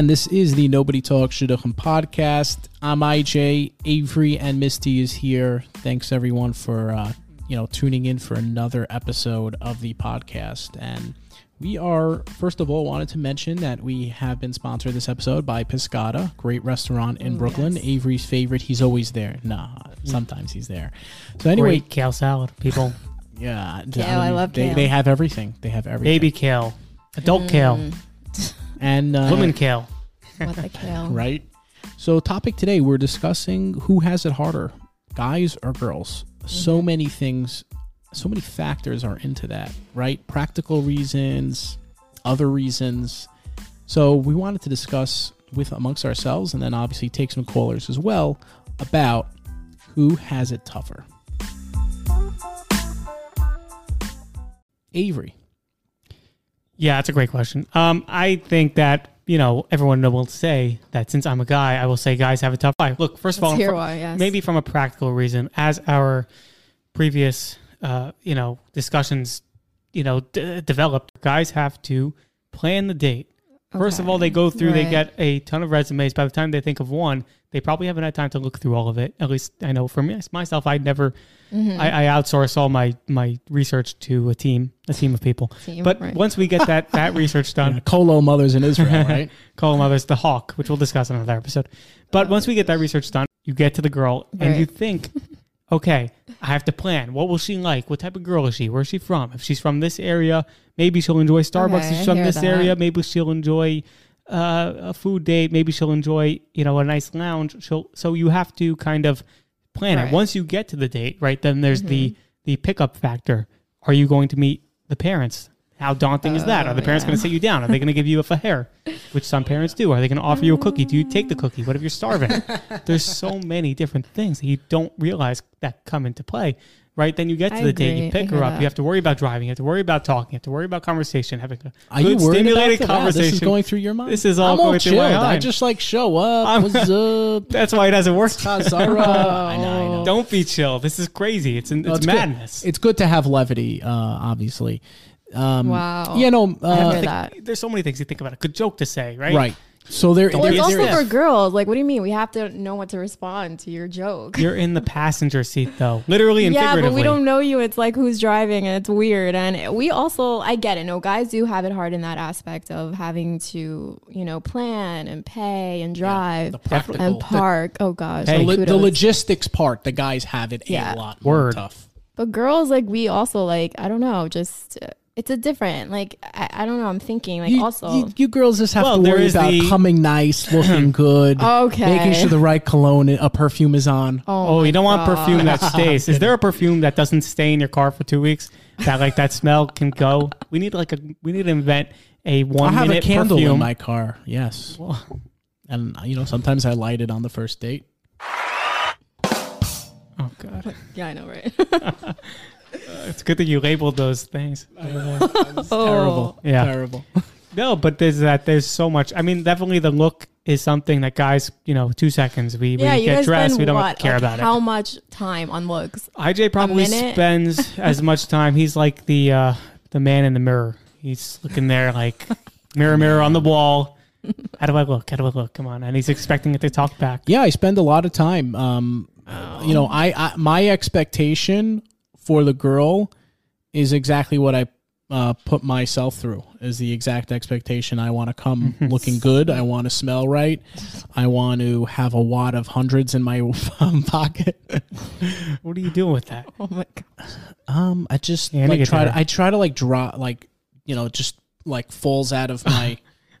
And this is the Nobody Talks Shidduchim podcast. I'm IJ, Avery, and Misty is here. Thanks everyone for uh, you know tuning in for another episode of the podcast. And we are first of all wanted to mention that we have been sponsored this episode by Piscata, great restaurant in Ooh, Brooklyn. yes. Avery's favorite. He's always there. Nah, sometimes he's there. So anyway, Great kale salad, people. yeah, Kale, I love they, kale. They have everything. They have everything. Baby kale, adult kale, Mm, and uh, women kale. what the kale? right? So, topic today, we're discussing who has it harder, guys or girls. So many things, so many factors are into that, right? Practical reasons, other reasons. So, we wanted to discuss with amongst ourselves and then obviously take some callers as well about who has it tougher. Avery. Yeah, that's a great question. Um, I think that you know everyone will say that since I'm a guy, I will say guys have a tough life. Look, first of all, hear fr- why, yes. maybe from a practical reason, as our previous uh, you know discussions, you know, d- developed, guys have to plan the date. First of all, they go through, they get a ton of resumes. By the time they think of one, they probably haven't had time to look through all of it. At least I know for me, myself, I never, Mm-hmm. I, I outsource all my my research to a team, a team of people. Team, But right. once we get that that research done, Yeah, Colo mothers in Israel, right? call them others the hawk, which we'll discuss in another episode. But once we get that research done, you get to the girl and you think, okay, I have to plan. What will she like? What type of girl is she? Where's she from? If she's from this area, maybe she'll enjoy Starbucks. Okay, if she's from this that. area, maybe she'll enjoy uh, a food date. Maybe she'll enjoy, you know, a nice lounge. She'll, so you have to kind of plan it. Once you get to the date, right, then there's the Mhm. the pickup factor. Are you going to meet the parents? How daunting is that? Are the Oh, parents yeah. going to sit you down? Are they going to give you a farher, which some parents do? Are they going to offer you a cookie? Do you take the cookie? What if you're starving? There's so many different things that you don't realize that come into play, right? Then you get to I the date, you pick her up. that. You have to worry about driving. You have to worry about talking. You have to worry about conversation, having a Are you good, worried stimulated about that? Wow, this is going through your mind. This is all I'm going all through my chilled. I mind. just like show up. I'm- What's up? That's why it hasn't worked. I know. I know. Don't be chill. This is crazy. It's it's, No, it's good. madness. It's good to have levity, uh, obviously. Um, Wow. You know, uh, Think- that. There's so many things you think about. A good joke to say, right? right. So there, Don't Well, there, it's be there also is- for girls. Like, what do you mean? We have to know what to respond to your joke. You're in the passenger seat, though, literally and yeah, but we don't know you. It's like who's driving, and it's weird. And we also, I get it. No, guys do have it hard in that aspect of having to, you know, plan and pay and drive the and park. oh gosh, Hey. the, like, lo- the logistics part. The guys have it Yeah. a lot more Word. tough. But girls, like we also like I don't know, just uh, it's a different. Like I, I don't know. I'm thinking like you, also. you, you girls just have Well, to worry about the- coming nice, looking good, okay. making sure the right cologne, a perfume is on. Oh, Oh, you don't want God. perfume that stays. Is there a perfume that doesn't stay in your car for two weeks? That like that smell can go. We need like a we need to invent a one I have a candle perfume. in my car. Yes, Well, and you know sometimes I light it on the first date. oh god, Yeah, I know, right? it's good that you labeled those things. Terrible. Oh. Yeah. Terrible. No, but there's that. There's so much. I mean, definitely the look is something that guys, you know, two seconds we, yeah, we you get guys dressed, spend we don't what? care Like, about it. How much time on looks? IJ probably minute? spends as much time. He's like the uh, the man in the mirror. He's looking there like mirror, mirror on the wall. How do I look? How do I look? Come on, and he's expecting it to talk back. Yeah, I spend a lot of time. Um, You know, I, I my expectation for the girl is exactly what I uh, put myself through. Is the exact expectation. I want to come looking good. I want to smell right. I want to have a wad of hundreds in my um, pocket. What are you doing with that? Oh my god. Um, I just Yeah, I like try that. to. I try to like draw like you know just like falls out of my.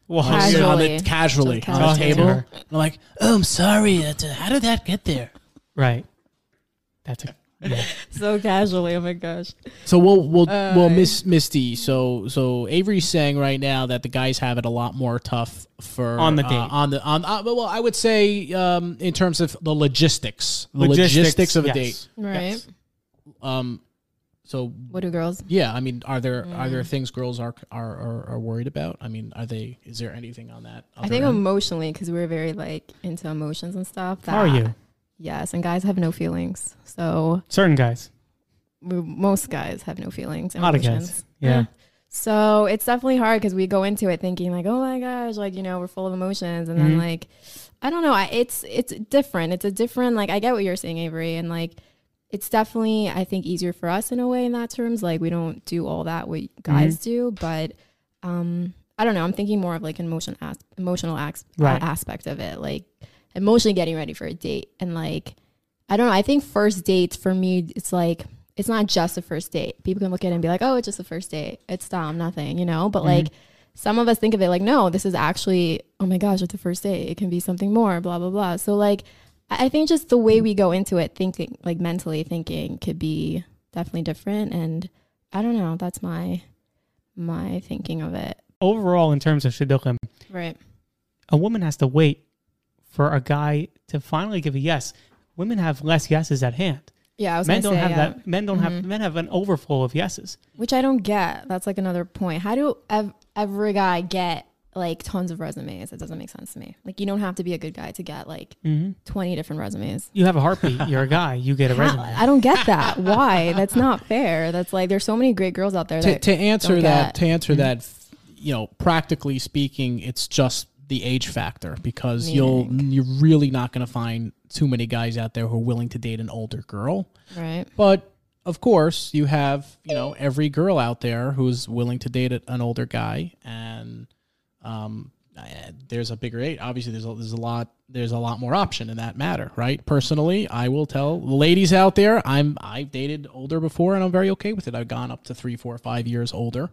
Well, on the- on Casually. the, casually Just on the casually. table. Talking I'm like, oh, I'm sorry. That's how did that get there? right. That's a yeah. So casually. Oh my gosh. So we'll we'll Uh, well Miss Misty. So so Avery's saying right now that the guys have it a lot more tough for On the uh, date. on the on uh, well I would say um, in terms of the logistics the Logistics, logistics, of a yes. date. Right. Yes. Um, so What do girls? yeah, I mean, are there are Mm. there things girls are are, are are worried about? I mean, are they? Is there anything on that? I think end? emotionally, because we're very like into emotions and stuff. How are you? Yes, and guys have no feelings. So Certain guys. we, most guys have no feelings. A And lot of guys. Yeah. So it's definitely hard because we go into it thinking like, oh my gosh, like you know, we're full of emotions, and Mhm. then like, I don't know, I, it's it's different. It's a different like I get what you're saying, Avery, and like, it's definitely I think easier for us in a way in that terms. Like we don't do all that what guys do, but um, I don't know. I'm thinking more of like an emotion as- emotional as- Right. aspect of it, like emotionally getting ready for a date, and like I don't know. I think first dates for me, it's like it's not just a first date. People can look at it and be like, "Oh, it's just a first date. It's dumb, nothing," you know. But Mhm. like some of us think of it like, "No, this is actually, oh my gosh, it's the first date. It can be something more." Blah blah blah. So like, I I think just the way we go into it, thinking like mentally thinking, could be definitely different. And I don't know. That's my my thinking of it. Overall, in terms of shidduchim, Right. a woman has to wait for a guy to finally give a yes. Women have less yeses at hand. Yeah, I was Men gonna don't say, have yeah. that. Men don't have. Mhm. Men have an overflow of yeses. Which I don't get. That's like another point. How do ev- every guy get like tons of resumes? It doesn't make sense to me. Like you don't have to be a good guy to get like hmm 20 different resumes. You have a heartbeat. You're a guy. You get a How- resume. I don't get that. Why? That's not fair. That's like there's so many great girls out there to, that to answer don't that to answer Mhm. that you know practically speaking it's just the age factor because you'll you're really not going to find too many guys out there who are willing to date an older girl. Right. but of course you have you know every girl out there who's willing to date an older guy and um there's a bigger age obviously there's a, there's a lot there's a lot more option in that matter right? Personally i will tell ladies out there i'm i've dated older before and i'm very okay with it. I've gone up to three four five years older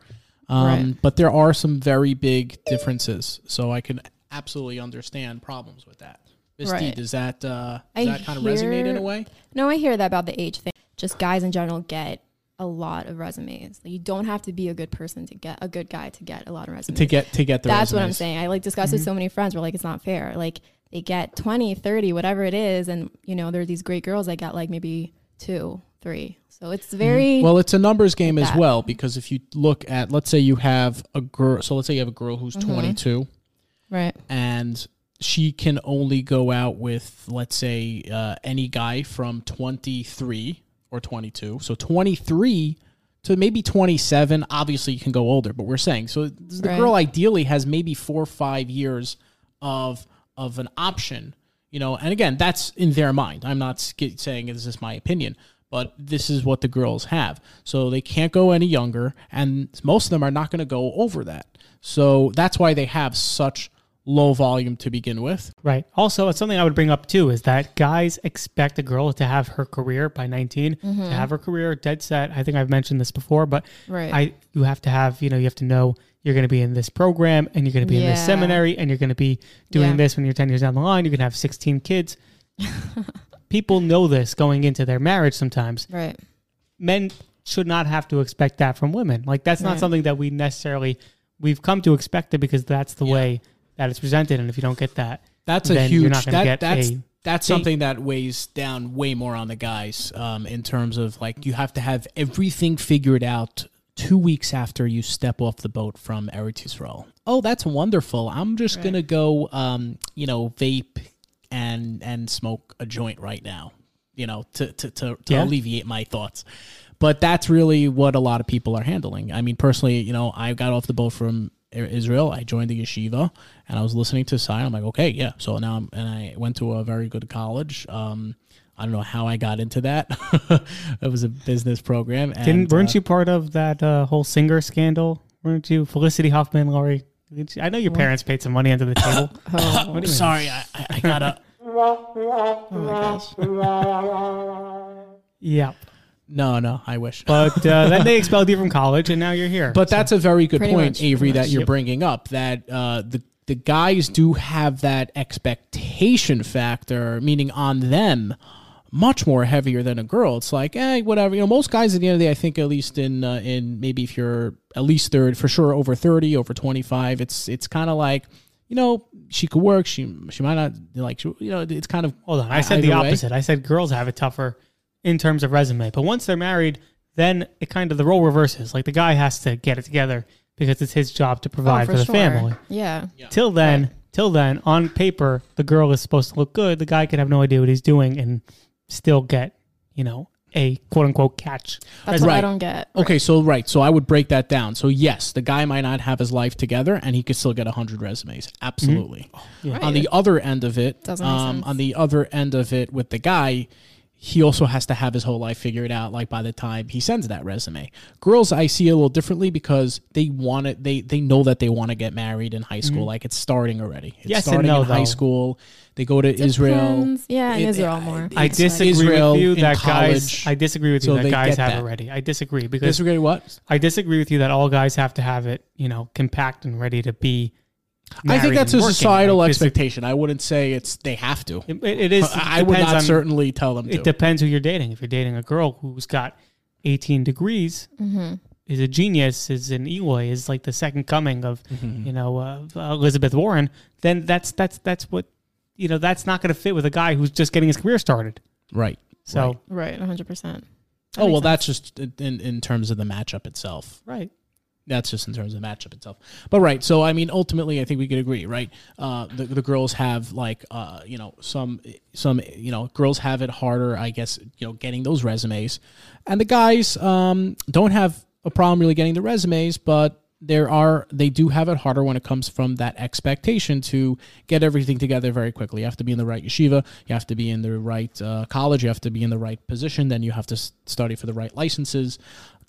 um, Right. but there are some very big differences so i can absolutely understand problems with that Misty, Right. does that uh, I does that kind of resonate in a way? No, I hear that about the age thing. Just guys in general get a lot of resumes. Like, you don't have to be a good person to get a good guy to get a lot of resumes. To get to get the That's what I'm saying. I like discussed with Mhm. so many friends. We're like, it's not fair. Like they get 20, 30, whatever it is. And, you know, there are these great girls that get like maybe two, three. So it's very, Well, it's a numbers game as that. well because if you look at, let's say you have a girl, so let's say you have a girl who's Mhm. 22 right. and she can only go out with, let's say, uh, any guy from 23 or 22. So 23 to maybe 27. Obviously, you can go older, but we're saying so the Right. girl ideally has maybe four or five years of of an option, you know. And again, that's in their mind. I'm not saying this is my opinion, but this is what the girls have. So they can't go any younger, and most of them are not going to go over that. So that's why they have such low volume to begin with. Right. Also, it's something I would bring up too is that guys expect a girl to have her career by 19, Mm-hmm. to have her career dead set. I think I've mentioned this before, but Right. I you have to have you know you have to know you're going to be in this program and you're going to be in this seminary and you're going to be doing Yeah. this when you're 10 years down the line. You're going to have 16 kids. People know this going into their marriage sometimes. right. Men should not have to expect that from women. Like that's not Right. something that we necessarily we've come to expect it because that's the Yeah. way that it's presented and if you don't get that That's a huge. you're not going to that, get that's a that's something that weighs down way more on the guys um, in terms of like you have to have everything figured out two weeks after you step off the boat from Eretz Yisrael. Oh, that's wonderful. I'm just Right. gonna go, um, you know, vape and and smoke a joint right now. You know, to to to, to Yeah. alleviate my thoughts. But that's really what a lot of people are handling. I mean, personally, you know, I got off the boat from Israel. I joined the yeshiva, and I was listening to Sai. I'm like, okay, yeah. So now, I'm, and I went to a very good college. Um, I don't know how I got into that. it was a business program. And, Didn't weren't uh, you part of that uh, whole singer scandal? Weren't you Felicity Huffman, Laurie? Did you- I know your What? parents paid some money under the table. Oh, What do you mean? Sorry, I, I, I gotta. oh my gosh. yeah, No, no, I wish. but uh, then they expelled you from college, and now you're here. But that's a very good Pretty point, much, Avery, pretty that much. you're Yep. bringing up. That uh, the the guys do have that expectation factor, meaning on them, much more heavier than a girl. It's like, eh, whatever. You know, most guys at the end of the day, I think at least in uh, in maybe if you're at least third, for sure over thirty, over twenty five, it's it's kind of like. You know, she could work. She she might not like. She, you know, it's kind of hold on, I said the either way. opposite. I said girls have it tougher in terms of resume, but once they're married, then it kind of the role reverses. Like the guy has to get it together because it's his job to provide Oh, for, the sure. family. Yeah. Till then, till then, on paper, the girl is supposed to look good. The guy could have no idea what he's doing and still get, you know, a quote unquote catch. That's what I don't get. Okay, so right, so I would break that down. So yes, the guy might not have his life together, and he could still get hundred resumes. Absolutely. Yeah. On the other end of it, Doesn't make um, sense. on the other end of it with the guy, he also has to have his whole life figured out. Like by the time he sends that resume, girls I see a little differently because they want it. They they know that they want to get married in high school. Like it's starting already. It's Mm-hmm. Yes and starting no, in high school. They go to Israel. Yeah, in It- Israel more. I It's disagree Israel with you in that guys. I disagree with you So that guys have that. it ready. I disagree because Disagree what? I disagree with you that all guys have to have it, you know, compact and ready to be. I think that's a working. societal Like, expectation. I wouldn't say it's they have to. It, it is. I would depends not on- certainly tell them to. It depends who you're dating. If you're dating a girl who's got 18 degrees, Mm-hmm. is a genius, is an Eloy, is like the second coming of Mm-hmm. you know uh, Elizabeth Warren, then that's that's that's what you know. That's not going to fit with a guy who's just getting his career started. right. So Right, 100%. Oh well, that's just in in terms of the matchup itself. right, That's just in terms of the matchup itself. But right, so I mean, ultimately, I think we could agree, right? Uh, the the girls have like, uh, you know, some some you know, girls have it harder, I guess, you know, getting those resumes, and the guys um, don't have a problem really getting the resumes, but there are they do have it harder when it comes from that expectation to get everything together very quickly. You have to be in the right yeshiva, you have to be in the right uh, college, you have to be in the right position, then you have to study for the right licenses.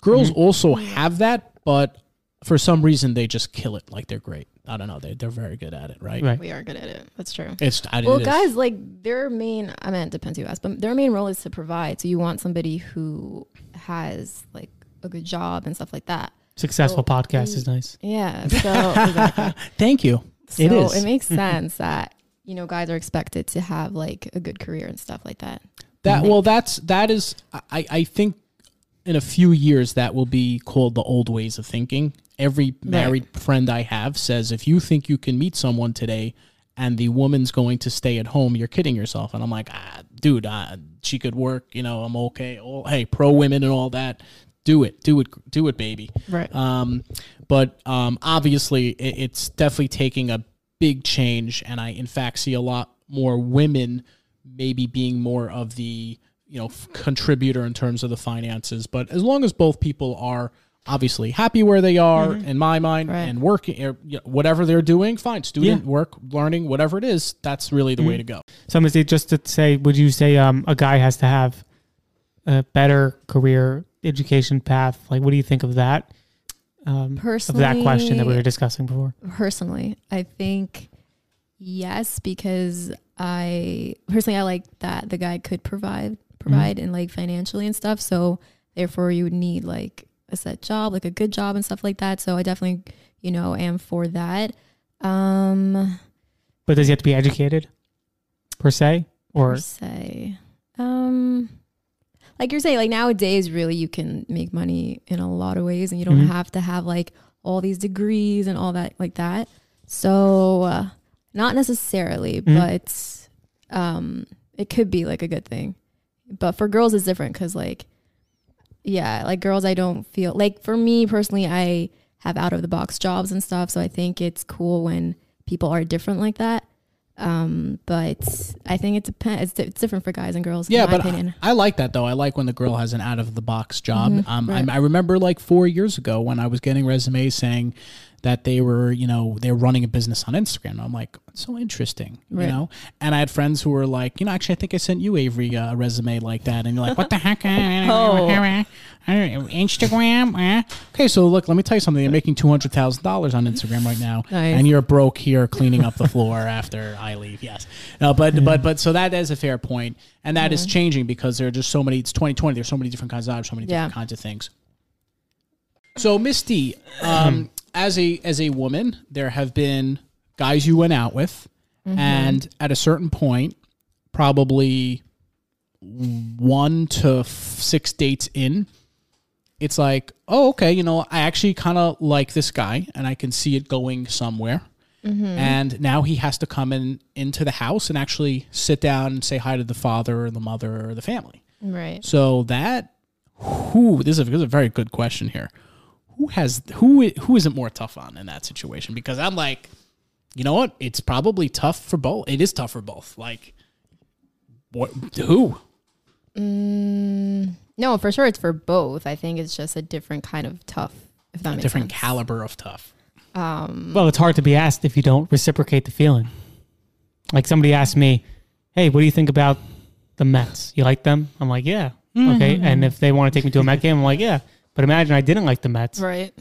Girls also have that, but for some reason they just kill it like they're great. I don't know, they they're very good at it, right? right. We are good at it. That's true. It's I, Well, it is. guys, like their main, I mean, it depends who you ask, but their main role is to provide. So you want somebody who has like a good job and stuff like that. Successful Well, podcast is nice. Yeah. So, exactly. Thank you. so It is. it makes sense that, you know, guys are expected to have like a good career and stuff like that. That mm-hmm. well, that's that is. I I think in a few years that will be called the old ways of thinking. Every married friend I have says if you think you can meet someone today and the woman's going to stay at home, you're kidding yourself. And I'm like, ah, dude, uh, she could work. You know, I'm okay. Oh, hey, pro women and all that. Do it, do it, do it, baby. Right. Um, but um, obviously, it, it's definitely taking a big change, and I, in fact, see a lot more women maybe being more of the you know f- contributor in terms of the finances. But as long as both people are obviously happy where they are, in my mind, Right. and working or, you know, whatever they're doing, fine, student Yeah. work, learning, whatever it is, that's really the way to go. Somebody say just to say, would you say um, a guy has to have a better career education path? Like, what do you think of that? Um, of Personally, that question that we were discussing before. personally, I think yes, because I personally I like that the guy could provide provide and like financially and stuff. So therefore, you would need like a set job, like a good job and stuff like that. So I definitely, you know, am for that. Um, But does he have to be educated, per se, or per se, um, like you're saying, like nowadays, really, you can make money in a lot of ways, and you don't Mhm. have to have like all these degrees and all that like that. So, uh, not necessarily, Mhm. but um, it could be like a good thing. But for girls, it's different because, like, yeah, like girls, I don't feel like for me personally, I have out of the box jobs and stuff. So I think it's cool when people are different like that. Um, but I think it depends. It's, it's different for guys and girls. Yeah, in my but opinion. I, I like that though. I like when the girl has an out of the box job. Mhm, um, right. I, I remember like four years ago when I was getting resumes saying that they were, you know, they're running a business on Instagram. I'm like, so interesting, Right. you know. And I had friends who were like, you know, actually, I think I sent you Avery uh, a resume like that, and you're like, what the heck? Oh. Instagram. eh? Okay, so look, let me tell you something. You're making two hundred thousand dollars on Instagram right now, Nice. and you're broke here cleaning up the floor after I leave. Yes, no, but but but so that is a fair point, and that is changing because there are just so many. It's 2020. There's so many different kinds of jobs, so many different Yeah. kinds of things. So Misty, um, as a as a woman, there have been guys you went out with, mm-hmm. and at a certain point, probably one to f- six dates in, it's like, oh, okay, you know, I actually kind of like this guy, and I can see it going somewhere. Mm-hmm. And now he has to come in into the house and actually sit down and say hi to the father or the mother or the family. right. So that who this is, a, this is a very good question here. Who has who who isn't more tough on in that situation? Because I'm like, you know what? It's probably tough for both. It is tough for both. Like, what? Who? Mm, No, for sure, it's for both. I think it's just a different kind of tough. If that makes Different sense. caliber of tough. Um, Well, it's hard to be asked if you don't reciprocate the feeling. Like somebody asked me, "Hey, what do you think about the Mets? You like them?" I'm like, "Yeah." Okay. And if they want to take me to a Met game, I'm like, "Yeah." But imagine I didn't like the Mets, right.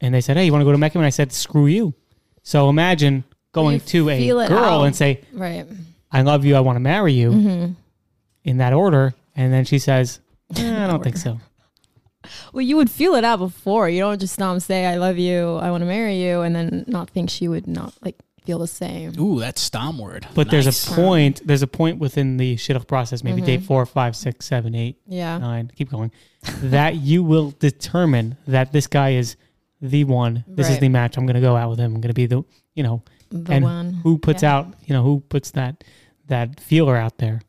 and they said, "Hey, you want to go to Mecca? And I said, "Screw you." So imagine going to a feel it girl out. and say, Right. "I love you. I want to marry you," Mm-hmm. in that order, and then she says, eh, "I don't think so." Well, you would feel it out before. You don't just um, say "I love you," "I want to marry you," and then not think she would not like feel the same. Ooh, that's Stom word. But there's a point. There's a point within the shidduch process, maybe Mm-hmm. day four, five, six, seven, eight, Yeah. nine, keep going, that you will determine that this guy is the one. This is the match. I'm going to go out with him. I'm going to be the, you know, The and one. who puts Yeah. out, you know, who puts that that feeler out there.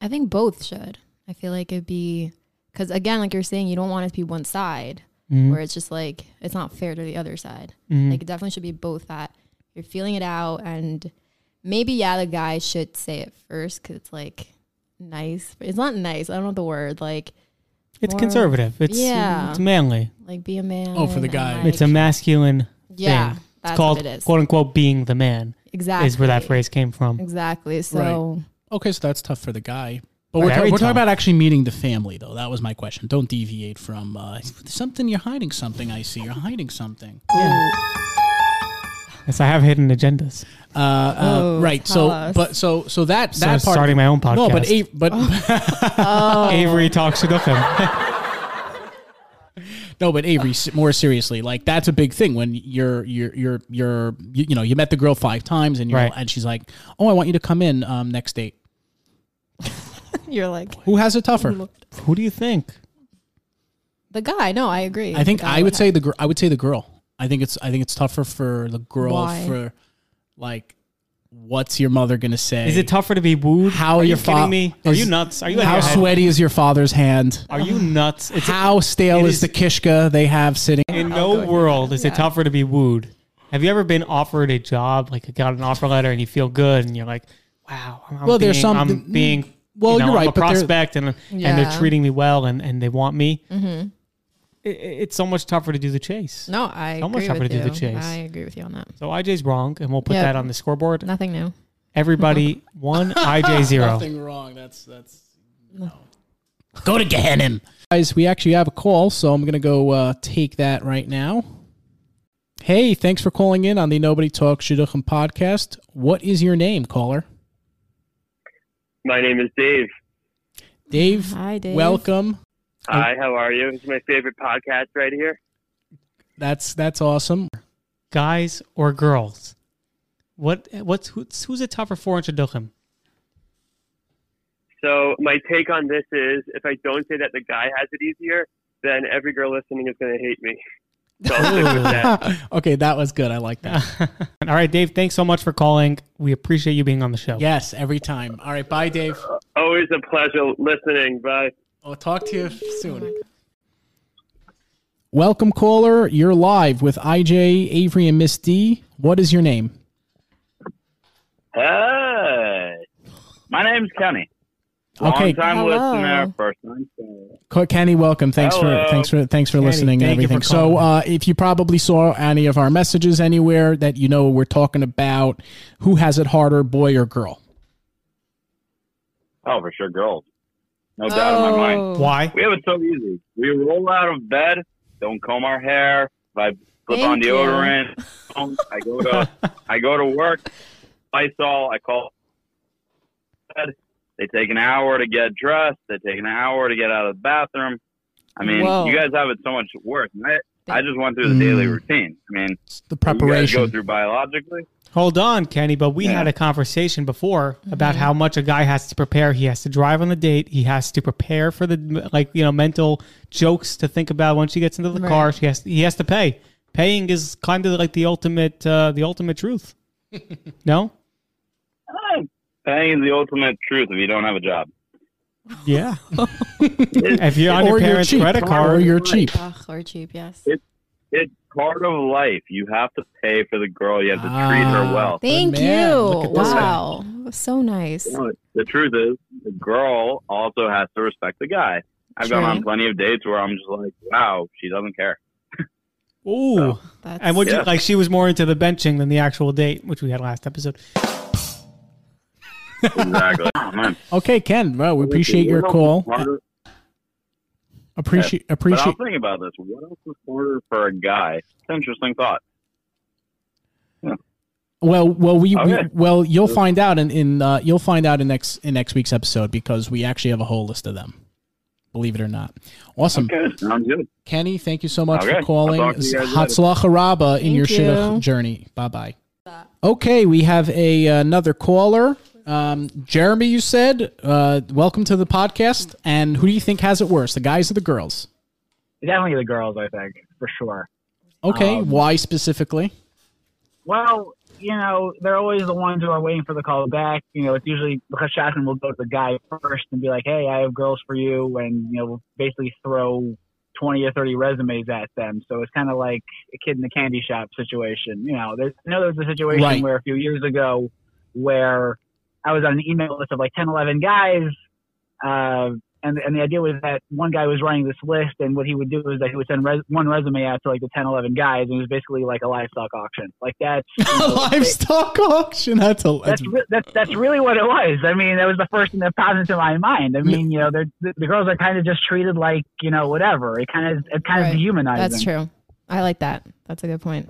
I think both should. I feel like it'd be because again, like you're saying, you don't want it to be one side Mhm. where it's just like it's not fair to the other side. Mhm. Like it definitely should be both that you're feeling it out, and maybe yeah, the guy should say it first because it's like nice. But it's not nice. I don't know the word. Like it's more- conservative. It's yeah. it's manly. like be a man. Oh, for the and, guy. it's a masculine yeah. thing. That's It's called what it is. quote unquote being the man exactly is where that phrase came from. Exactly. So Okay, so that's tough for the guy. But we're, ta- we're talking about actually meeting the family, though. That was my question. Don't deviate from uh, something. You're hiding something. I see. You're hiding something. Yes, I have hidden agendas. Uh, uh, Oh, right. tell So, us. but so so that So that part. starting my own podcast. no, but A- but oh, Avery talks shidduchim. no, but Avery. s- More seriously, like that's a big thing when you're you're you're you're you, you know you met the girl five times and you're Right. and she's like, oh, I want you to come in um, next date. you're like Who has it tougher? Who do you think? the guy. No, I agree. I think The guy I would have- say the girl. I would say the girl. I think it's I think it's tougher for the girl Why? for like, what's your mother gonna say? Is it tougher to be wooed? How are you your kidding fa- me? Are is- you nuts? Are you How sweaty is your father's hand? Are you nuts? It's How stale it is, is- the kishka they have sitting? in no with world that. is it Yeah. tougher to be wooed. Have you ever been offered a job, like got an offer letter, and you feel good, and you're like, "Wow, I'm, I'm Well, being, there's some- I'm being, Well, you know, you're right, I'm a prospect, and and they're treating me well, and and they want me." Mhm. It, it's so much tougher to do the chase. No, I How much agree tougher with to do you. the chase? I agree with you on that. So IJ's wrong, and we'll put Yep. that on the scoreboard. Nothing new. Everybody one, IJ zero. Nothing wrong. That's that's. no. Go to Gehenna. Guys, we actually have a call, so I'm gonna go uh, take that right now. Hey, thanks for calling in on the Nobody Talks Shidduchim podcast. What is your name, caller? My name is Dave. Dave. Hi, Dave. Welcome. Hi, how are you? It's my favorite podcast right here. That's that's awesome. Guys or girls? What what's who's, who's it tougher for in shidduchim? So my take on this is, if I don't say that the guy has it easier, then every girl listening is going to hate me. So I'll stick with that. okay, that was good. I like that. All right, Dave. Thanks so much for calling. We appreciate you being on the show. yes, every time. All right, bye, Dave. Always a pleasure listening. Bye. I'll talk to you soon. Welcome, caller. You're live with IJ, Avery, and Miss D. What is your name? Hey, my name's Kenny. Okay. Long time Hello. listener, first time caller. Kenny, welcome. Thanks Hello. for thanks for thanks for Kenny, listening and thank you for everything. So, uh, if you probably saw any of our messages anywhere, that you know we're talking about who has it harder, boy or girl. Oh, for sure, girls. No doubt in my mind. Oh. Why? We have it so easy. We roll out of bed, don't comb our hair. If I flip on Thank you. deodorant, I go to I go to work. Lysol, I call. bed. They take an hour to get dressed. They take an hour to get out of the bathroom. I mean, Whoa. you guys have it so much worse. I, I just went through the daily Mm. routine. I mean, It's the you guys go preparation. through biologically. Hold on, Kenny. But we Yeah. had a conversation before about how much a guy has to prepare. He has to drive on the date. He has to prepare for the like you know mental jokes to think about once she gets into the Right. car. She has he has to pay. Paying is kind of like the ultimate uh, the ultimate truth. no. Paying is the ultimate truth if you don't have a job. Yeah. if you're on your Or you're parents' cheap. credit Or card, you're cheap. Ugh, or cheap, yes. It's part of life. You have to pay for the girl. You have to treat her Ah. well. Thank man. you. At this. Wow. So nice. You know, The truth is, the girl also has to respect the guy. I've gone True. on plenty of dates where I'm just like, wow, she doesn't care. Ooh. That's And would you Yeah. like she was more into the benching than the actual date, which we had last episode. Exactly. oh, man. Okay, Ken. Well, we appreciate your What else call. is harder- Appreciate But I appreciate. was thinking about this. What else is harder for a guy? It's an interesting thought. Well, well, we, we well, you'll find out in in uh, you'll find out in next in next week's episode because we actually have a whole list of them. Believe it or not. Awesome, Okay, sounds good. Kenny. Thank you so much Okay, for calling. I'll talk to you guys Hatzlacha Rabba in Thank your shidduch journey. Bye bye. Okay, we have a another caller. Um, Jeremy, you said, uh, welcome to the podcast. And who do you think has it worse, the guys or the girls? Definitely the girls, I think, for sure. Okay, Um, why specifically? Well, you know, they're always the ones who are waiting for the call back. You know, it's usually because Shadchan will go to the guy first and be like, hey, I have girls for you, and, you know, basically throw 20 or 30 resumes at them. So it's kind of like a kid in the candy shop situation. You know, there's, I know there was a situation Right. where a few years ago where I was on an email list of like 10, 11 guys. Uh, and, and the idea was that one guy was running this list, and what he would do is that he would send res- one resume out to like the 10, 11 guys, and it was basically like a livestock auction. Like that's you know, Livestock auction. That's a that's, that's re- that's that's really what it was. I mean, that was the first thing that popped into my mind. I mean, you know, they're, the, the girls are kind of just treated like you know whatever. It kind of it kind Right. of dehumanizing. That's true. I like that. That's a good point.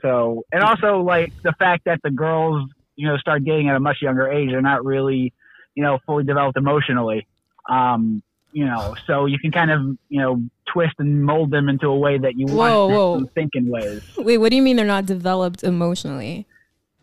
So, and also like the fact that the girls, you know, start dating at a much younger age, they're not really, you know, fully developed emotionally. Um, you know, so you can kind of, you know, twist and mold them into a way that you Whoa, want whoa. them to think in ways. Wait, what do you mean they're not developed emotionally?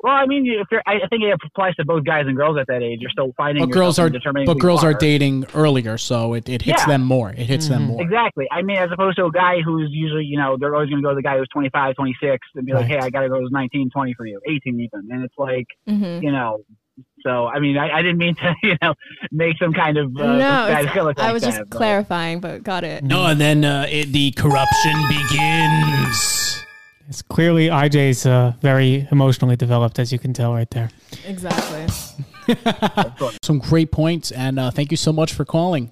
Well, I mean, if you're, I I think it applies to both guys and girls at that age. You're still finding. but girls are determining but girls are are. dating earlier, so it, it hits Yeah. them more. It hits them Mhm. more. Exactly. I mean, as opposed to a guy who's usually, you know, they're always going to go to the guy who's 25, 26 and be like, hey, I got to go to 19, 20 for you, 18 even. And it's like, hmm you know, so, I mean, I, I didn't mean to, you know, make some kind of uh, no, guys feel like I was that, just but- clarifying, but got it. No, and then uh, it, the corruption begins. It's clearly IJ's uh, very emotionally developed, as you can tell right there. Exactly. Some great points, and uh, thank you so much for calling.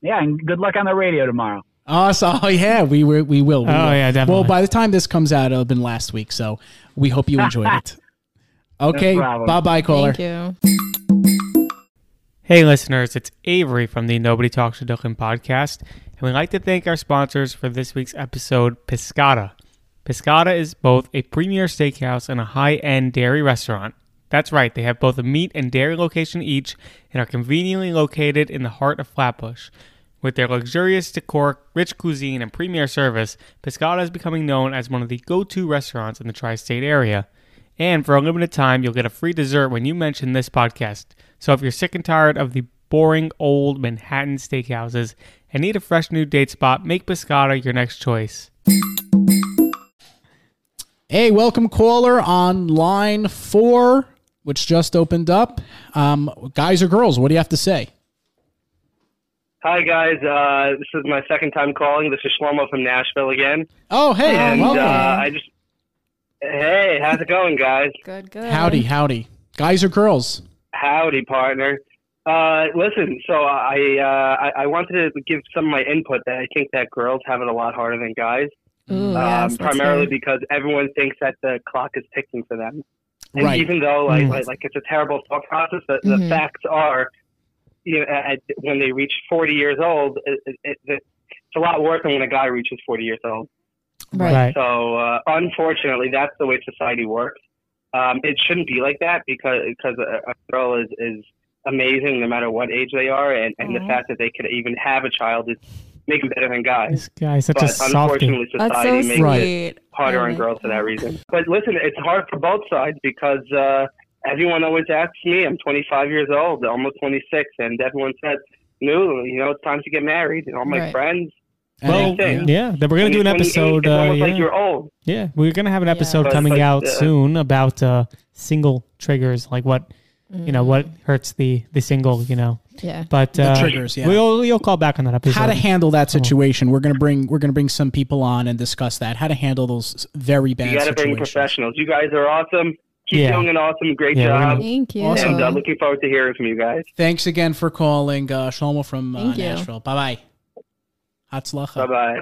Yeah, and good luck on the radio tomorrow. Oh, so, oh yeah, we were, we will. we Oh, will. yeah, definitely. Well, by the time this comes out, it'll have been last week, so we hope you enjoyed it. Okay, problem. bye bye, caller. Thank you. Hey, listeners, it's Avery from the Nobody Talks Shidduchim podcast, and we'd like to thank our sponsors for this week's episode, Piscata. Piscata is both a premier steakhouse and a high end dairy restaurant. That's right, they have both a meat and dairy location each and are conveniently located in the heart of Flatbush. With their luxurious decor, rich cuisine, and premier service, Piscata is becoming known as one of the go to restaurants in the tri state area. And for a limited time, you'll get a free dessert when you mention this podcast. So if you're sick and tired of the boring old Manhattan steakhouses and need a fresh new date spot, make Piscata your next choice. Hey, welcome, caller on line four, which just opened up. Um, guys or girls, what do you have to say? Hi guys, uh, this is my second time calling. This is Shlomo from Nashville again, Oh, hey, and uh. I just hey, how's it going, guys? Good, good. howdy, howdy. Guys or girls? Howdy, partner. Uh, listen, so I, uh, I I wanted to give some of my input that I think that girls have it a lot harder than guys, Ooh, um, yes, primarily hear. because everyone thinks that the clock is ticking for them. And Right. even though like, Mm. like like it's a terrible thought process, the, the Mhm. facts are, you know, at, when they reach 40 years old, it, it, it, it's a lot worse than when a guy reaches 40 years old. Right. So uh, unfortunately, that's the way society works. Um, it shouldn't be like that because because a, a girl is, is amazing no matter what age they are, and, and the Mhm. fact that they could even have a child is making better than guys. This guy's such But a softie. unfortunately, That's so society makes Right. sweet. it harder I on girls for that that. reason. But listen, it's hard for both sides because uh, everyone always asks me. I'm 25 years old, almost 26, and everyone says, "No, you know, it's time to get married." And all my Right. friends. Well, Same yeah, then we're gonna do an episode. Uh, yeah. like you're old. yeah, we're gonna have an Yeah. episode But, coming like, out uh, soon about uh, single triggers, like what you know, what Mm. hurts the the single, you know. Yeah. But The uh, triggers, yeah. We'll you'll call back on that episode. How to handle that situation? We're gonna bring we're gonna bring some people on and discuss that. How to handle those very bad You got to bring professionals. You guys are awesome. Keep Yeah. doing an awesome, great Yeah, job. Thank you. Awesome. And uh, looking forward to hearing from you guys. Thanks again for calling, uh, Shlomo from uh, Nashville. Bye bye. Hatzlacha. Bye bye.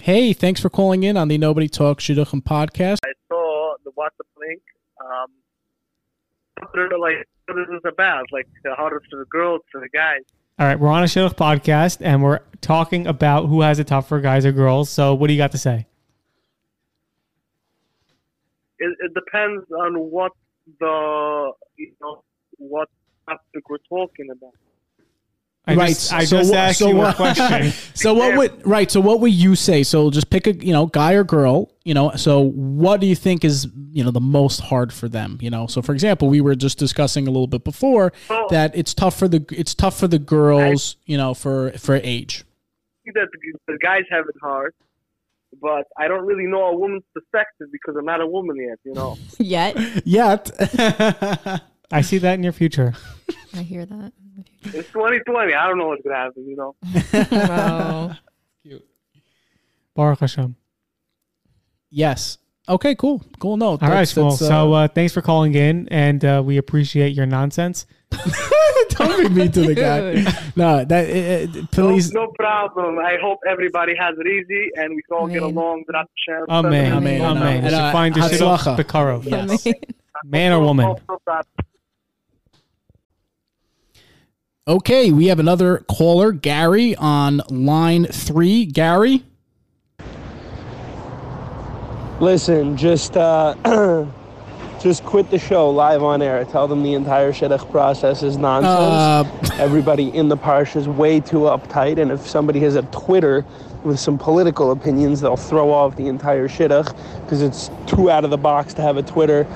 Hey, thanks for calling in on the Nobody Talks Shidduchim podcast. I saw the WhatsApp link. Um, I don't like what this is about. Like the hardest for the girls, for the guys. All right, we're on a Shidduch podcast and we're talking about who has it tougher, guys or girls. So, what do you got to say? It, it depends on what the you know what topic we're talking about. I right. just, I so just what- asked so you a question. so what would right? So what would you say? So just pick a you know guy or girl. You know. So what do you think is you know the most hard for them? You know. So for example, we were just discussing a little bit before Well, that it's tough for the it's tough for the girls. You know, for for age. I think that the, the guys have it hard, but I don't really know a woman's perspective because I'm not a woman yet. You know. Yet. Yet. I see that in your future. I hear that. It's 2020. I don't know what's gonna happen. You know. Wow. Baruch Hashem. yes. Okay. Cool. Cool. No. All right, cool. so, uh, thanks for calling in, and uh, we appreciate your nonsense. don't be mean to the guy. No. That uh, uh, please. No, no problem. I hope everybody has it easy and we can all get along without the share. Amen. Amen. Amen. Amen. You should Uh, find your Hatzlacha. Shidduch Bekarov. Yes. Man or woman? Okay, we have another caller, Gary, on line three. Gary. Listen, just uh, just quit the show live on air. Tell them the entire shidduch process is nonsense. Uh, Everybody in the parsha is way too uptight, and if somebody has a Twitter with some political opinions, they'll throw off the entire shidduch because it's too out of the box to have a Twitter.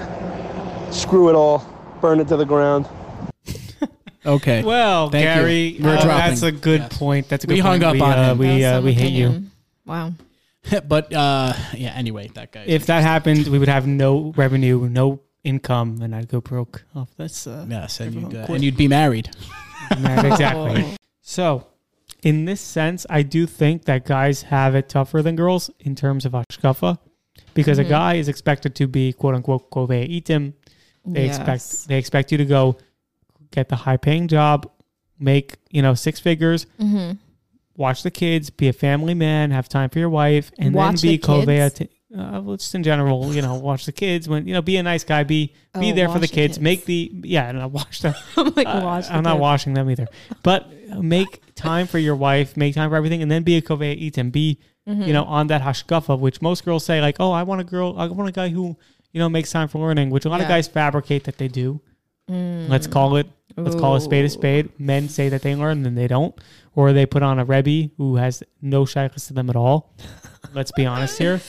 Screw it all. Burn it to the ground. Okay. Well, Thank you. Gary, We're uh, dropping. that's a good Yes. point. That's a good We hung point. up we, on uh, him. We uh, we hate you. Wow. but uh, yeah. Anyway, that guy. If that happened, we would have no revenue, no income, and I'd go broke off this. Uh, yes, and you'd, uh, and you'd be married. marriage. exactly. So, in this sense, I do think that guys have it tougher than girls in terms of hashkafa, because a Mhm. guy is expected to be quote unquote kovei itim. They Yes. expect they expect you to go get the high paying job, make you know six figures, Mhm. watch the kids, be a family man, have time for your wife, and Watch then be the kovei. T- uh, well, just in general, you know, watch the kids. When you know, be a nice guy. Be be Oh, there for the the kids. kids. Make the yeah, and I watch them. I'm like, Uh, watch. I'm not kids. washing them either. But make time for your wife, make time for everything, and then be a kovei itim. Be Mm-hmm. you know on that hashkafa, which most girls say like, oh, I want a girl, I want a guy who you know makes time for learning, which a lot of guys fabricate that they do. Mm. Let's call it let's call a spade a spade. Men say that they learn, then they don't, or they put on a rebbe who has no shaychus to them at all. Let's be honest here.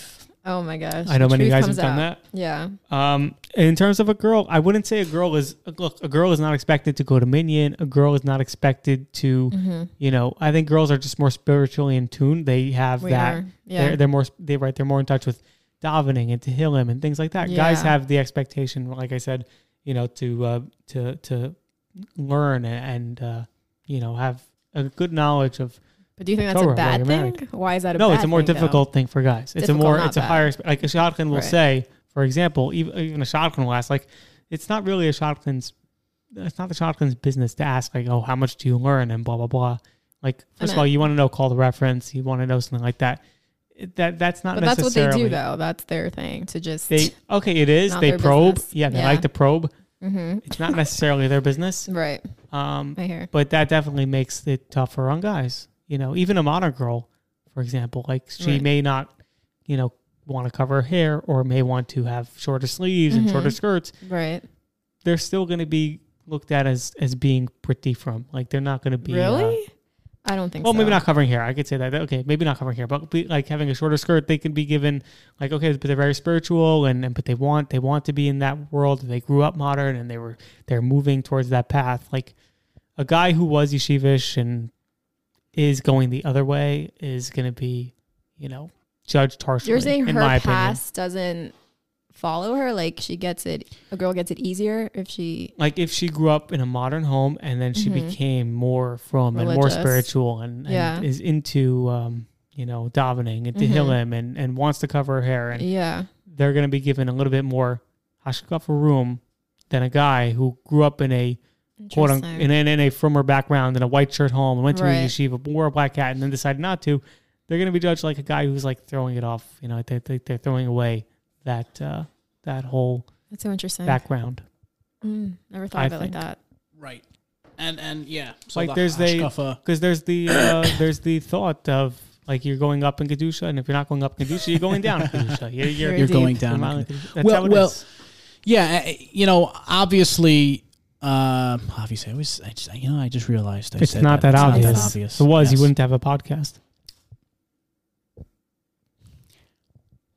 Oh my gosh. I know many guys have done out. that. Yeah. Um, in terms of a girl, I wouldn't say a girl is look. A girl is not expected to go to minyan. A girl is not expected to, Mm-hmm. you know. I think girls are just more spiritually in tune. They have We that. are. Yeah. They're, they're more. They right. They're more in touch with davening and tehillim and things like that. Guys have the expectation, like I said, you know, to uh, to to learn and, uh, you know have a good knowledge of. but do you think that's Torah a bad thing? Why is that a no, it's a more thing, though? difficult thing for guys. It's Difficult, a more. It's a bad. higher. Like a shadchan will Right. say, for example, even, even a shadchan will ask, like, it's not really a shadchan's. It's not the shadchan's business to ask, like, oh, how much do you learn and blah blah blah. Like, first of all, you want to know call the reference. You want to know something like that. It- that that's not But that's what they do, though. That's their thing to just. They okay, it is. They probe. business. Yeah, they Yeah. like to probe. hmm It's not necessarily their business. Right. Um, I hear. but that definitely makes it tougher on guys. You know, even a modern girl, for example, like she Right. may not, you know, want to cover her hair or may want to have shorter sleeves and shorter Mhm. skirts. Right. They're still going to be looked at as as being pretty frum. Like they're not going to be uh, Really? I don't think well, so. maybe not covering hair. I could say that. Okay, maybe not covering hair, but be, like having a shorter skirt, they could be given like okay, but they're very spiritual and, and but they want they want to be in that world. They grew up modern and they were they're moving towards that path. Like a guy who was yeshivish and is going the other way is going to be, you know, judged harshly. You're saying in her my opinion. past doesn't follow her? Like she gets it, a girl gets it easier if she. like if she grew up in a modern home and then she Mhm. became more frum and more spiritual and, and Yeah. is into um you know davening and Mhm. tehillim and and wants to cover her hair and Yeah. they're going to be given a little bit more hashkafa room than a guy who grew up in a quote unquote in, in, in a firmer background in a white shirt home and went to a Right. yeshiva, wore a black hat, and then decided not to. They're going to be judged like a guy who's like throwing it off. You know, they, they, they're throwing away that uh, that whole That's so interesting. background. Mm, never thought I of it like that. Right. And and yeah. So like the there's the because there's the uh, there's the thought of like you're going up in kedusha, and if you're not going up in kedusha, you're going down in kedusha. You're, you're, you're going down. In That's Well- how it well, is. Yeah, uh, you know, obviously, uh, obviously, I was, I just, you know, I just realized I It's said not that, It's obvious. obvious. If it was, Yes. you wouldn't have a podcast.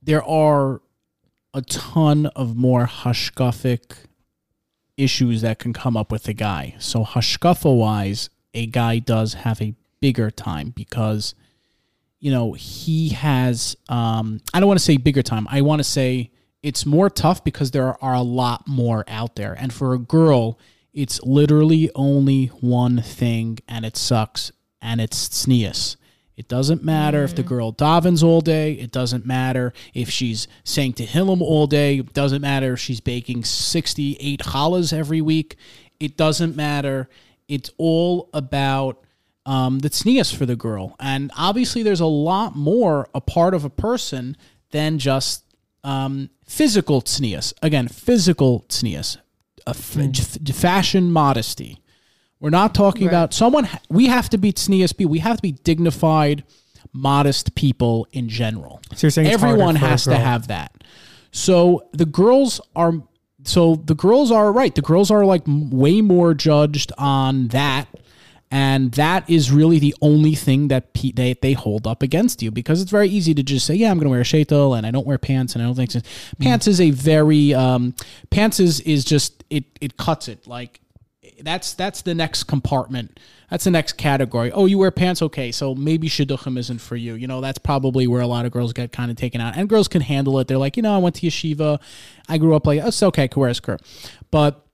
There are a ton of more hashkafic issues that can come up with a guy. So hashkafa wise, a guy does have a bigger time because, you know, he has. Um, I don't want to say bigger time. I want to say it's more tough because there are a lot more out there, and for a girl, it's literally only one thing, and it sucks, and it's tznius. It doesn't matter if the girl davens all day. It doesn't matter if she's saying Tehillim all day. It doesn't matter if she's baking 68 challahs every week. It doesn't matter. It's all about um, the tznius for the girl. And obviously, there's a lot more a part of a person than just um, physical tznius. Again, physical a f- f- fashion modesty. We're not talking Right. about someone. We have to be tznius. people. We have to be dignified, modest people in general. So you're saying Everyone has to have that. So the girls are. So the girls are right. The girls are like way more judged on that, and that is really the only thing that pe- they they hold up against you because it's very easy to just say, yeah, I'm going to wear a shaitel and I don't wear pants and I don't think so. pants is a very um, pants is is just it it cuts it like that's that's the next compartment. That's the next category. Oh, you wear pants, okay? So maybe shidduchim isn't for you. You know, that's probably where a lot of girls get kind of taken out, and girls can handle it. They're like, you know, I went to yeshiva, I grew up like, oh, it's okay, I could wear a skirt, but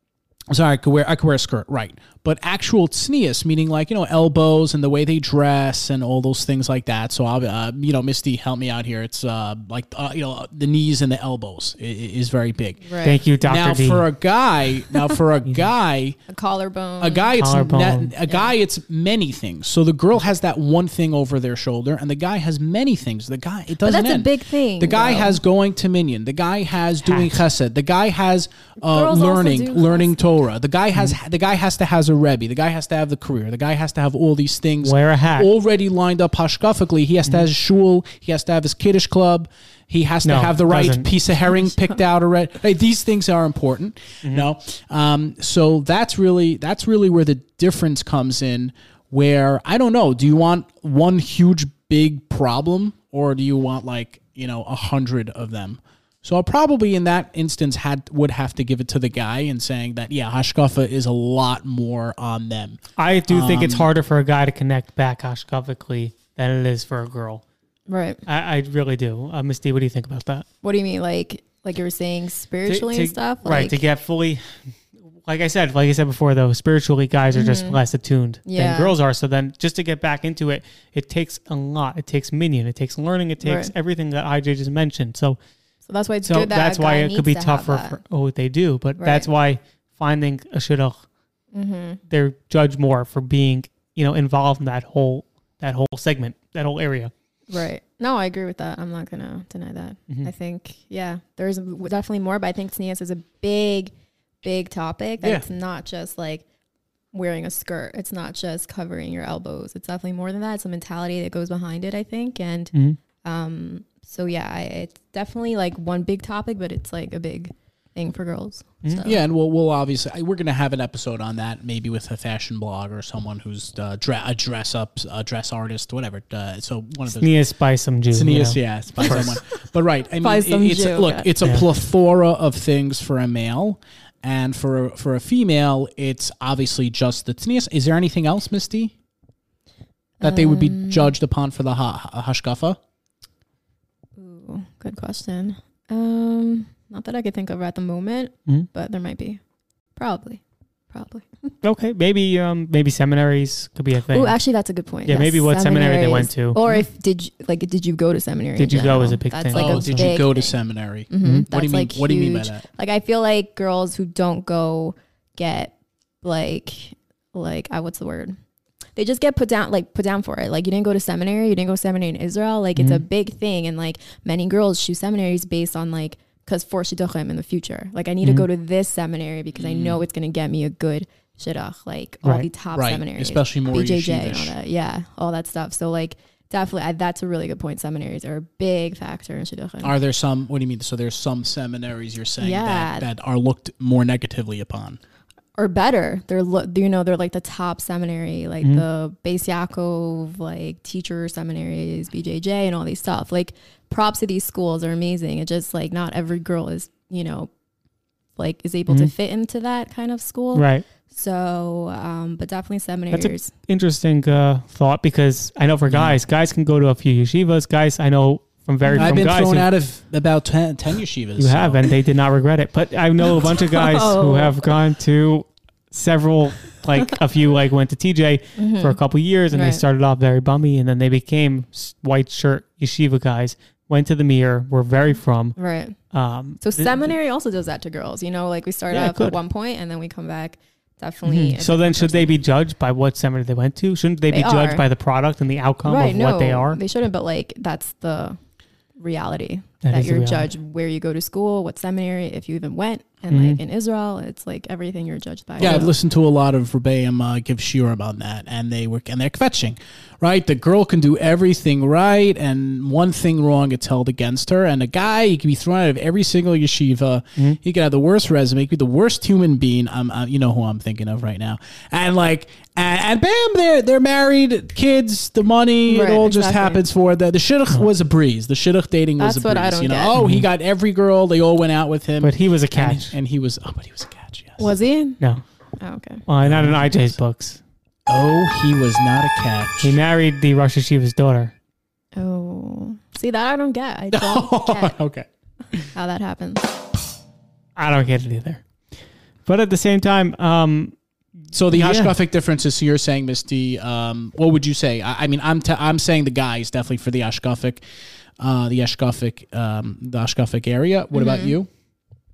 sorry, I could wear I could wear a skirt, right? But actual tznius, meaning like you know elbows and the way they dress and all those things like that. So I'll, uh, you know, Misty, help me out here. It's uh, like uh, you know the knees and the elbows i- i- is very big. Right. Thank you, Doctor Now D. for a guy, now for a guy, A collarbone. a guy it's Collarbone. not, a guy it's many things. So the girl has that one thing over their shoulder, and the guy has many things. The guy it doesn't. that's a big thing. The guy though. has going to minyan. The guy has doing chesed. The guy has uh, learning do learning chesed. Torah. The guy has the guy has to has a rebbe. The guy has to have the career. The guy has to have all these things Wear a hat. already lined up hashkafically. He has to have his shul. He has to have his kiddush club. He has to have the right doesn't. piece of herring picked out already. Hey, these things are important. No, um, so that's really that's really where the difference comes in. Where I don't know. Do you want one huge big problem, or do you want like you know a hundred of them? So I probably in that instance had would have to give it to the guy and saying that yeah, hashkafa is a lot more on them. I do think Um, it's harder for a guy to connect back hashkafically than it is for a girl. Right. I, I really do. Uh, Misty, what do you think about that? What do you mean? Like, like you were saying, spiritually to- and stuff. right? Like, To get fully, like I said, like I said before, though, spiritually, guys are just less attuned Mm-hmm. Yeah. than girls are. So then, just to get back into it, it takes a lot. It takes minyan. It takes learning. It takes Right. everything that IJ just mentioned. So, so that's why it's so good that that's why it could be to tougher for oh they do, but that's why finding a shidduch, Mm-hmm. they're judged more for being you know involved in that whole that whole segment, that whole area. Right. No, I agree with that. I'm not gonna deny that. Mhm. I think yeah, there's definitely more, but I think tznius is a big, big topic. That Yeah. it's not just like wearing a skirt. It's not just covering your elbows. It's definitely more than that. It's a mentality that goes behind it. I think, and Mhm. um, so yeah, I, it's definitely like one big topic, but it's like a big thing for girls. Mhm. So. Yeah, and we'll we'll obviously we're gonna have an episode on that, maybe with a fashion blog or someone who's uh, dre- a dress up, a dress artist, whatever. Uh, so one of those. Sneas by some Jew. you Sneas, know. yeah, it's by someone. But right, I mean, By it- it's Jew, look, okay. it's a Yeah. plethora of things for a male, and for a, for a female, it's obviously just the tznius. Is there anything else, Misty, that they would be Um, judged upon for the ha- hashkafa? Ooh, good question. Um, not that I could think of at the moment, Mhm. but there might be. Probably. probably. Okay, maybe um maybe seminaries could be a thing. Oh, actually, that's a good point. Yeah, maybe what seminary they went to. or if did you, like did you go to seminary? Did in you go is a big that's thing. Like oh, a did you big go to thing. seminary? Mhm. Mhm. What do you That's, mean? like, what do you mean by that? Like I feel like girls who don't go get like like I what's the word? They just get put down like put down for it. Like you didn't go to seminary, you didn't go to seminary in Israel. Like it's a Mhm. big thing, and like many girls choose seminaries based on like because for shidduchim in the future. Like I need to Mhm. go to this seminary because I know it's gonna get me a good shidduch. Like all the top Right, seminaries, especially more BJJ and all that. Yeah, all that stuff. So like definitely, I, that's a really good point. Seminaries are a big factor in shidduchim. Are there some? What do you mean? So there's some seminaries you're saying Yeah. that, that are looked more negatively upon. Or better. They're you know they're like the top seminary, like Mhm. the Beis Yaakov, like teacher seminaries, BJJ, and all these stuff. Like props to these schools are amazing. It's just like not every girl is you know like is able to Mhm. fit into that kind of school. Right. So, um, but definitely seminaries. Interesting uh, thought because I know for guys, guys can go to a few yeshivas. Guys, I know from very I've from been guys thrown who, out of about 10, 10 yeshivas. you have, and they did not regret it. But I know a bunch of guys who Oh. have gone to several, like a few, like went to TJ for a couple years, and they Right. started off very bummy, and then they became s- white shirt yeshiva guys. Went to the Mir, were very from. right. Um, So th- seminary also does that to girls. You know, like we start Yeah, it off could. at one point and then we come back. Definitely. Mhm. So then, different should they be judged by what seminary they went to? Shouldn't they, They be judged are. by the product and the outcome right, of no, what they are? They shouldn't, but like that's the reality That that, is the you're judged where you go to school, what seminary, if you even went, and Mhm. like in Israel, it's like everything you're judged by. Yeah, I've listened to a lot of Rebbeim uh, give shiurim about that, and they were and they're kvetching, right? The girl can do everything right, and one thing wrong, it's held against her. And a guy, he can be thrown out of every single yeshiva. Mhm. He can have the worst resume, he can be the worst human being. I'm, uh, you know who I'm thinking of right now. And like, and, and bam, they're they're married, kids, the money, Right, it all just happens for the the shidduch was a breeze. The shidduch dating was That's a what breeze. I don't you know, get. oh, he got every girl. They all went out with him, But he was a and, catch. and he was, oh, but he was a catch. Yes. Was he? no, Oh, okay. well, not in IJ's books. Oh, he was not a catch. He married the Rosh Hayeshiva's daughter. Oh, see that I don't get. I don't get okay. how that happens. I don't get it either. But at the same time, um, So the Yeah. hashkafic differences. So you're saying, Misty. Um, what would you say? I, I mean, I'm t- I'm saying the guy is definitely for the hashkafic, uh, the hashkafic, um, the hashkafic area. What about Mhm. you?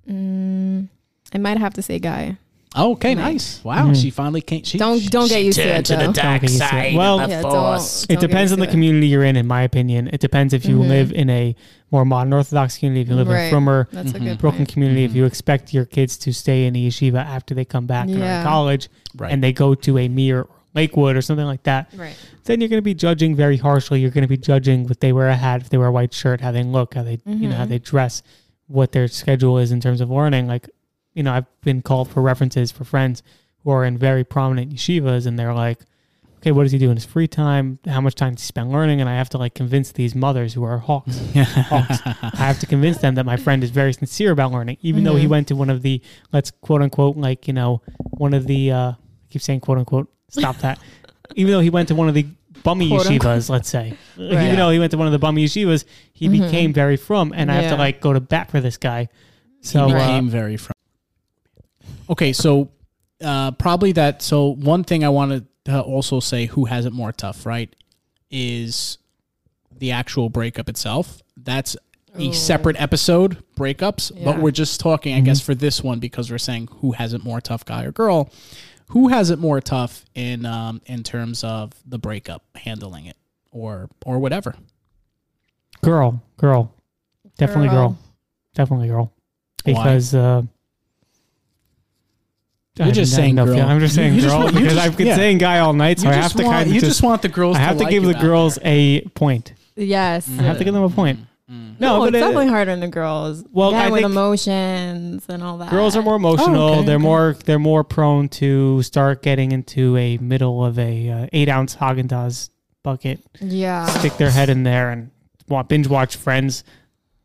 Mm, I might have to say guy. Oh, okay, Nice. nice. Wow, Mhm. she finally came. She, Don't she- don't get used to it though. Don't get used to it. Well, yeah, don't, don't it depends on the it. community you're in. In my opinion, it depends if you Mhm. live in a more modern Orthodox community. If you live in a firmer That's a good Brooklyn point. community, if Mhm. you expect your kids to stay in a yeshiva after they come back and are in Yeah. college, Right. and they go to a Mir or Lakewood or something like that, Right. then you're going to be judging very harshly. You're going to be judging what they wear a hat, if they wear a white shirt, how they look, how they you know how Mhm. they dress, what their schedule is in terms of learning. Like, you know, I've been called for references for friends who are in very prominent yeshivas, and they're like, "Okay, what does he do in his free time? How much time does he spend learning?" And I have to like convince these mothers who are hawks. hawks. I have to convince them that my friend is very sincere about learning, even though he Mhm. went to one of the let's quote unquote like you know one of the uh, I keep saying quote unquote stop that. even though he went to one of the bummy Quote, yeshivas, unquote. let's say, Right. even though he went to one of the bummy yeshivas, he Mhm. became very frum, and I have to like go to bat for this guy. So he uh, very fr- okay so uh, probably that so one thing i wanted to also say who has it more tough right is the actual breakup itself that's a Ooh. separate episode breakups but we're just talking i guess for this one because we're saying who has it more tough guy or girl who has it more tough in um, in terms of the breakup handling it or or whatever girl, girl, definitely girl, Girl. definitely girl, Why? because. Uh, I You're just saying girl. feeling. I'm just saying you just girl want- because just- I've been yeah. saying guy all night, so you I have just to want, kind of you just, just want the girls I have to like give the girls there. a point. Yes. I have to give them a point. No, No, but it's it- definitely harder than the girls. Well, Again, I with emotions and all that. Girls are more emotional. Oh, okay, they're okay. more they're more prone to start getting into a middle of a uh, eight ounce Haagen Dazs bucket, Yeah. stick their head in there, and wa- binge watch Friends,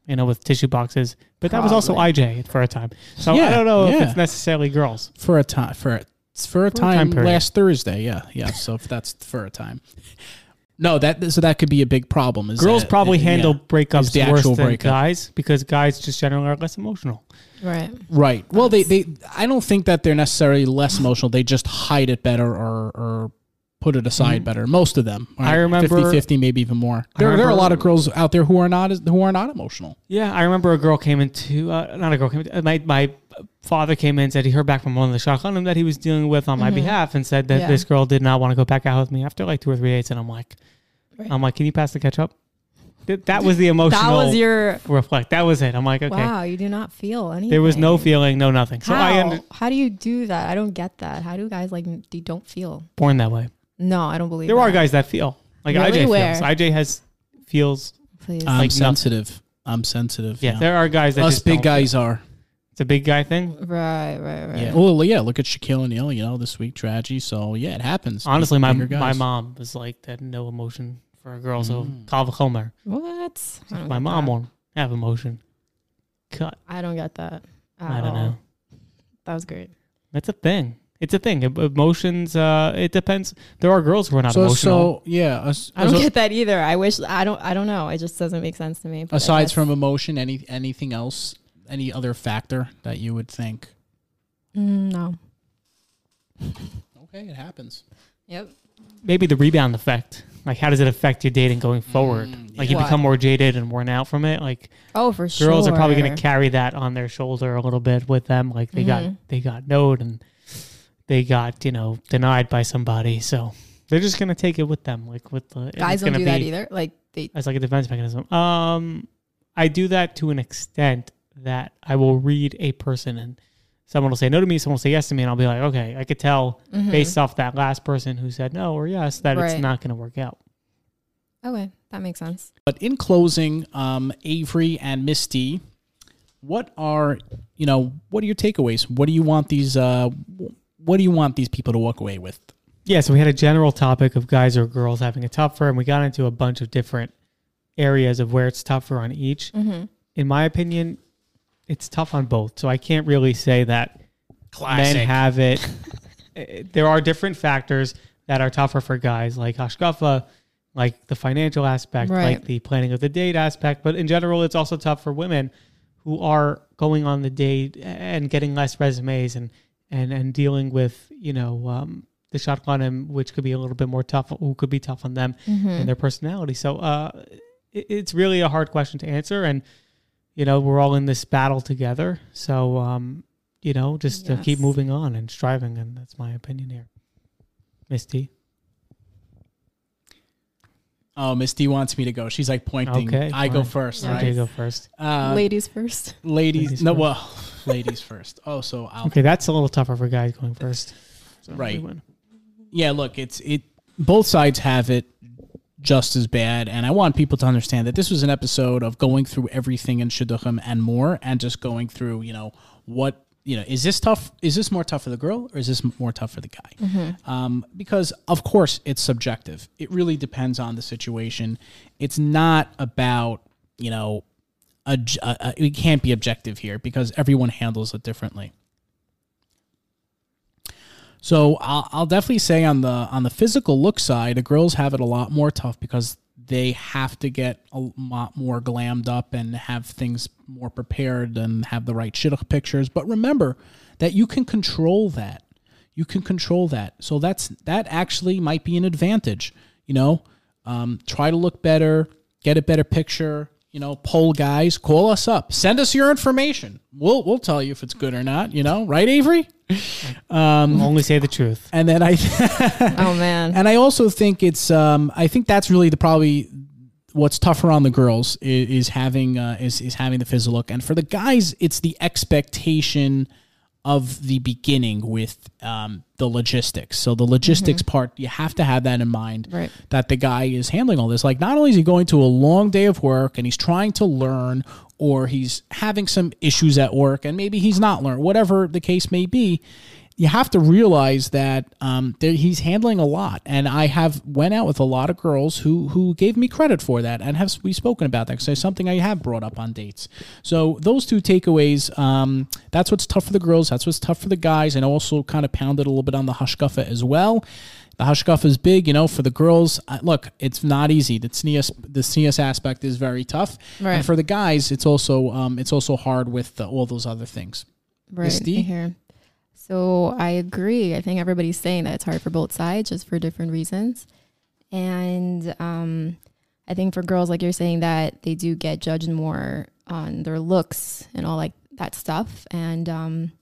you know, with tissue boxes. But that was also Probably. IJ for a time. So I don't know if it's necessarily girls. for a time for a, for a For a time time, period. last Thursday. Yeah, yeah. So if that's for a time. No, that so that could be a big problem. Is Girls that- probably yeah. handle Is breakups the worse actual than breakup. guys because guys just generally are less emotional. Right. Right. Well, they, they I don't think that they're necessarily less emotional. They just hide it better or or put it aside better. Most of them. I remember- 50-50, maybe even more. I There, there are a lot of girls out there who are not as- who are not emotional. Yeah, I remember a girl came into uh, not a girl came. Into, my my father came in and said he heard back from one of the shadchan that he was dealing with on my Mhm. behalf and said that Yeah. this girl did not want to go back out with me after like two or three dates and I'm like, Right. I'm like, can you pass the ketchup? Th- That was the emotional. That was your reflect. That was it. I'm like, okay. wow. You do not feel anything. There was no feeling, no nothing. So How? I under, How do you do that? I don't get that. How do guys like they don't feel? born that way. No, I don't believe There that. are guys that feel like Really? IJ Where? feels. IJ has feels. Please. I'm Like nothing. sensitive. I'm sensitive. Yeah, there are guys that Us just big don't guys are. Feel. It's a big guy thing. right, right, right. Yeah. Well, yeah. Look at Shaquille O'Neal. You know, this week tragedy. So yeah, it happens. Honestly, my Bigger my guys. mom was like that. No emotion for a girl. So Mm. Homer. What? I don't My get mom that. won't have emotion. Cut. I don't get that. at I don't all. know. That was great. That's a thing. It's a thing. Em- Emotions. Uh, it depends. There are girls who are not So emotional. so yeah. As, I don't as- get that either. I wish I don't. I don't know. It just doesn't make sense to me. but I aside guess- from emotion, any anything else? Any other factor that you would think? Mm, no. Okay, it happens. Yep. Maybe the rebound effect. Like, how does it affect your dating going forward? Mm, Like, you yeah. become more jaded and worn out from it. Like, Oh, for sure. girls are probably going to carry that on their shoulder a little bit with them. Like, they got Mhm. they got note and they got you know denied by somebody, so they're just going to take it with them. Like with the and Guys it's don't gonna do that be- either. Like they. as like a defense mechanism. Um, I do that to an extent that I will read a person and someone will say no to me, someone will say yes to me, and I'll be like, okay, I could tell Mhm. based off that last person who said no or yes that it's not going to work out. Okay, that makes sense. But in closing, um, Avery and Misty, what are you know? What are your takeaways? What do you want these? Uh, what do you want these people to walk away with? Yeah, so we had a general topic of guys or girls having it tougher, and we got into a bunch of different areas of where it's tougher on each. Mm-hmm. In my opinion, it's tough on both. So I can't really say that men have it. Eh, there are different factors that are tougher for guys, like hashkafa, like the financial aspect, Right. like the planning of the date aspect. But in general, it's also tough for women who are going on the date and getting less resumes and and and dealing with you know um, the shadchan, which could be a little bit more tough, who could be tough on them Mm-hmm. and their personality. So uh, it, it's really a hard question to answer, and you know we're all in this battle together. So um, you know, just to keep moving on and striving, and that's my opinion here. Misty, Oh, Misty wants me to go. She's like pointing. Okay, I go first, Yeah. okay, right? go first. Uh, Ladies first. ladies, Ladies no, first. well, ladies first. Oh, so I'll Okay, that's a little tougher for guys going first. So Right. yeah look it's it both sides have it just as bad. And i want people to understand that this was an episode of going through everything in shidduchim and more and just going through you know what you know is this tough is this more tough for the girl or is this more tough for the guy? Um, because of course it's subjective. It really depends on the situation. It's not about you know a, a, a, it can't be objective here because everyone handles it differently so I'll, I'll definitely say on the on the physical look side, the girls have it a lot more tough because they have to get a lot more glammed up and have things more prepared and have the right shidduch pictures. But remember that you can control that. You can control that. So that's that actually might be an advantage. You know, um, try to look better, get a better picture. You know, poll guys, call us up, send us your information. We'll we'll tell you if it's good or not. You know, right, Avery? Um, Only say the truth. and then I Oh man. and I also think it's um I think that's really the probably what's tougher on the girls is, is having uh, is is having the physical look, and for the guys it's the expectation of the beginning with um, the logistics. So the logistics part you have to have that in mind Right. that the guy is handling all this. Like not only is he going to a long day of work and he's trying to learn or he's having some issues at work and maybe he's not learned, whatever the case may be, you have to realize that um, there, he's handling a lot. And I have went out with a lot of girls who who gave me credit for that and have we spoken about that because it's something I have brought up on dates. So those two takeaways, um, that's what's tough for the girls. That's what's tough for the guys, and also kind of pounded a little bit on the hashkafa as well. the hashkaf is big, you know, for the girls. Uh, look, it's not easy. The tznius, the tznius aspect is very tough, Right. and for the guys, it's also um, it's also hard with the, all those other things. Right Misty? So I agree. I think everybody's saying that it's hard for both sides, just for different reasons. And um, I think for girls, like you're saying, that they do get judged more on their looks and all like that stuff. And um,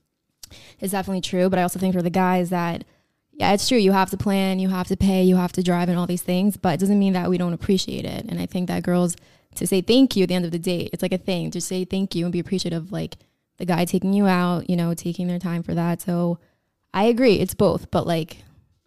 it's definitely true. But I also think for the guys that, yeah, it's true. You have to plan, you have to pay, you have to drive, and all these things. But it doesn't mean that we don't appreciate it. And I think that girls to say thank you at the end of the day, it's like a thing to say thank you and be appreciative, like the guy taking you out, you know, taking their time for that. So I agree, it's both, but like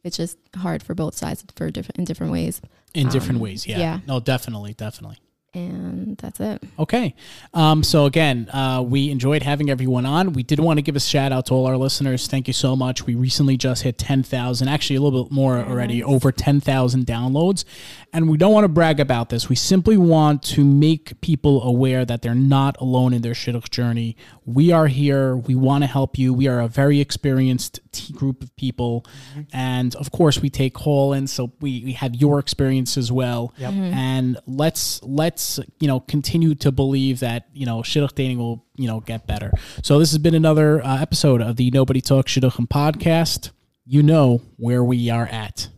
it's just hard for both sides for different in different ways. In different Um, ways, yeah. yeah. No, definitely, definitely. And that's it. Okay. Um, so again, uh, we enjoyed having everyone on. We did want to give a shout out to all our listeners. Thank you so much. We recently just hit 10,000, actually a little bit more already, over 10,000 downloads. And we don't want to brag about this. We simply want to make people aware that they're not alone in their shidduch journey. We are here. We want to help you. We are a very experienced t- group of people. And of course, we take call in. So we, we have your experience as well. Yep. And let's, let's, let's, you know, continue to believe that, you know, shidduch dating will, you know, get better. So this has been another uh, episode of the Nobody Talks Shidduchim podcast. You know where we are at.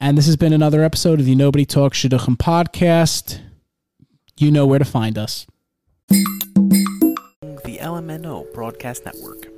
And this has been another episode of the Nobody Talks Shidduchim podcast. You know where to find us. The LMNO Broadcast Network.